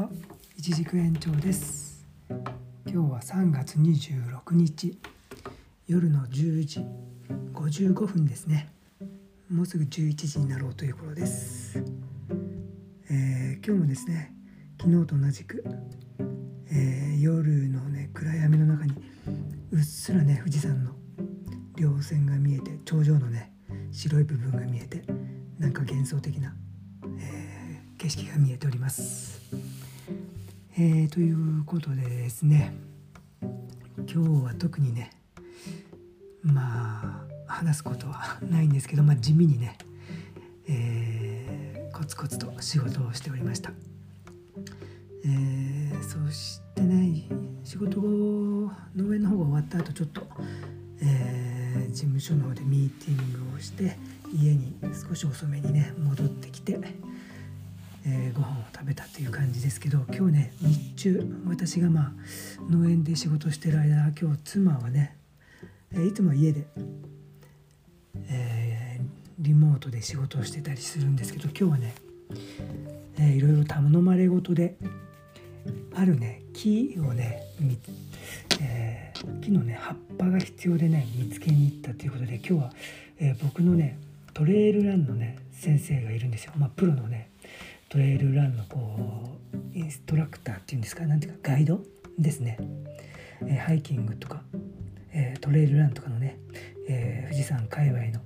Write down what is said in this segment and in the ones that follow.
は一軸延長です。今日は3月26日夜の10時55分ですね。もうすぐ11時になろうという頃です、えー、今日もですね昨日と同じく、えー、夜のね暗闇の中にうっすらね富士山の稜線が見えて頂上のね白い部分が見えてなんか幻想的な、えー、景色が見えております。えー、ということでですね今日は特にねまあ話すことはないんですけど、まあ、地味にね、えー、コツコツと仕事をしておりました。えー、そしてね仕事後農園の方が終わった後ちょっと、えー、事務所の方でミーティングをして家に少し遅めにね戻ってきて、ですけど今日ね日中私がまあ農園で仕事してる間今日妻はね、いつも家で、えー、リモートで仕事をしてたりするんですけど今日はね、えー、いろいろ頼まれ事であるね木をねえー、木のね葉っぱが必要でね見つけに行ったということで今日は、えー、僕のねトレイルランのね先生がいるんですよ、まあ、プロのねトレイルランのこうインストラクターっていうんですか何ていうかガイド？ですね、えー、ハイキングとか、えー、トレイルランとかのね、えー、富士山界隈の、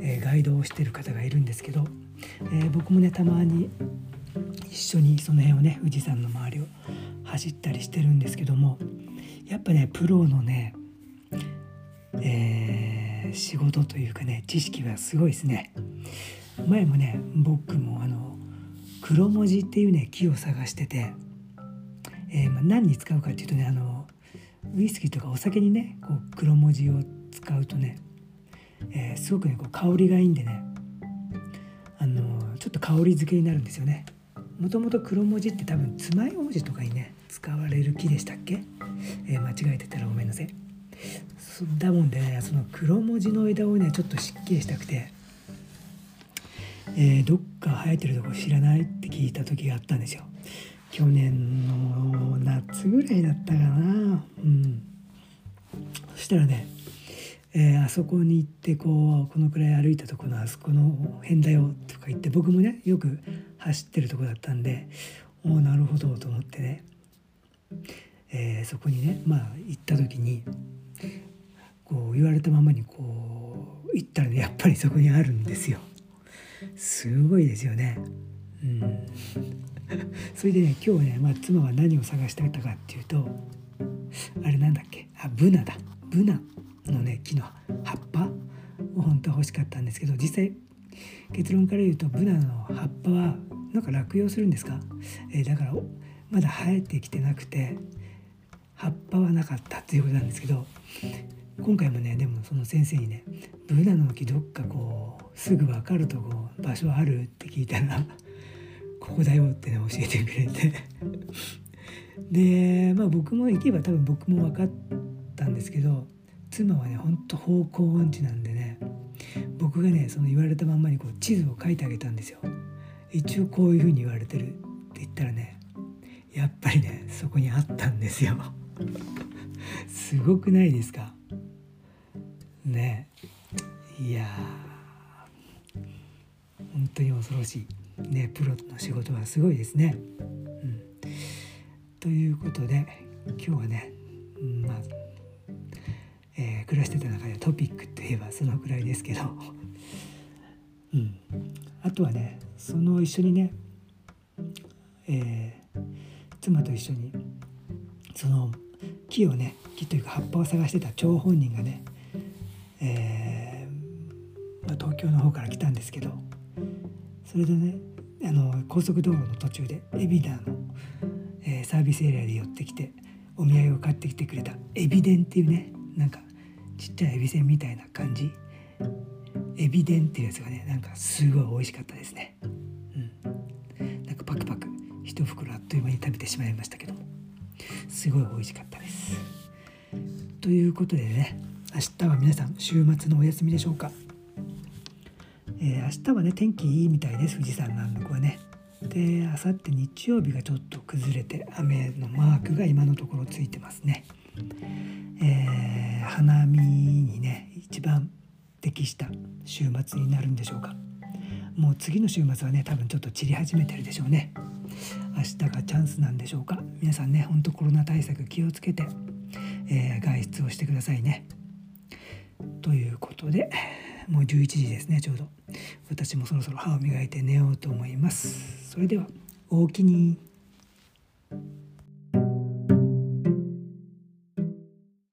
えガイドをしてる方がいるんですけど、え僕もねたまに一緒にその辺をね富士山の周りを走ったりしてるんですけどもやっぱねプロのね、え、仕事というかね知識はすごいですね。前もね僕もあの黒文字っていうね木を探してて、えー、まあ、何に使うかっていうとねあのウイスキーとかお酒にねこう黒文字を使うとね、えー、すごくねこう香りがいいんでねあのちょっと香り付けになるんですよね。もともと黒文字って多分爪楊枝とかにね使われる木でしたっけ、えー、間違えてたらごめんなさい。だもんでねその黒文字の枝をねちょっと湿気したくて、えー、どっか生えてるとこ知らないって聞いた時があったんですよ。去年の夏ぐらいだったかな。うん。そしたらねえー、あそこに行ってこうこのくらい歩いたとこのあそこの辺だよとか言って僕もねよく走ってるとこだったんでおおなるほどと思ってね、えー、そこにねまあ行った時にこう言われたままにこう行ったらねやっぱりそこにあるんですよ。すごいですよね。うん、それでね今日はね、まあ、妻は何を探してたかっていうとあれなんだっけ？あブナだ。ブナのね木の葉っぱを本当は欲しかったんですけど実際結論から言うとブナの葉っぱはなんか落葉するんですか、えー、だからまだ生えてきてなくて葉っぱはなかったっていうことなんですけど今回もねでもその先生にね「ブナの木どっかこうすぐ分かるとこ場所ある?」って聞いたら「ここだよ」ってね教えてくれて。でまあ僕も行けば多分僕も分かったんですけど妻はねほんと方向音痴なんでね僕がねその言われたまんまにこう地図を書いてあげたんですよ。一応こういうふうに言われてるって言ったらねやっぱりねそこにあったんですよ。すごくないですか？ね。いや本当に恐ろしい。ねプロの仕事はすごいですね。うん、ということで今日はね、まあえー、暮らしてた中でトピックといえばそのくらいですけど、うん、あとはねその一緒にね、えー、妻と一緒にその木をね木というか葉っぱを探してた張本人がね、えー、ま、東京の方から来たんですけどそれでねあの高速道路の途中で海老名の、えー、サービスエリアで寄ってきてお土産を買ってきてくれたエビデンっていうねなんかちっちゃいエビせんみたいな感じ。エビデンっていうやつがねなんかすごい美味しかったですね。うん。なんかパクパク一袋あっという間に食べてしまいましたけどもすごい美味しかったです。ということでね明日は皆さん週末のお休みでしょうか、えー、明日はね天気いいみたいです富士山南麓はね。であさって日曜日がちょっと崩れて雨のマークが今のところついてますね。えー、花見にね一番適した週末になるんでしょうか。もう次の週末はね多分ちょっと散り始めてるでしょうね。明日がチャンスなんでしょうか。皆さんねほんとコロナ対策気をつけて、えー、外出をしてくださいね。ということでもう11時ですねちょうど。私もそろそろ歯を磨いて寝ようと思います。それではおおきに。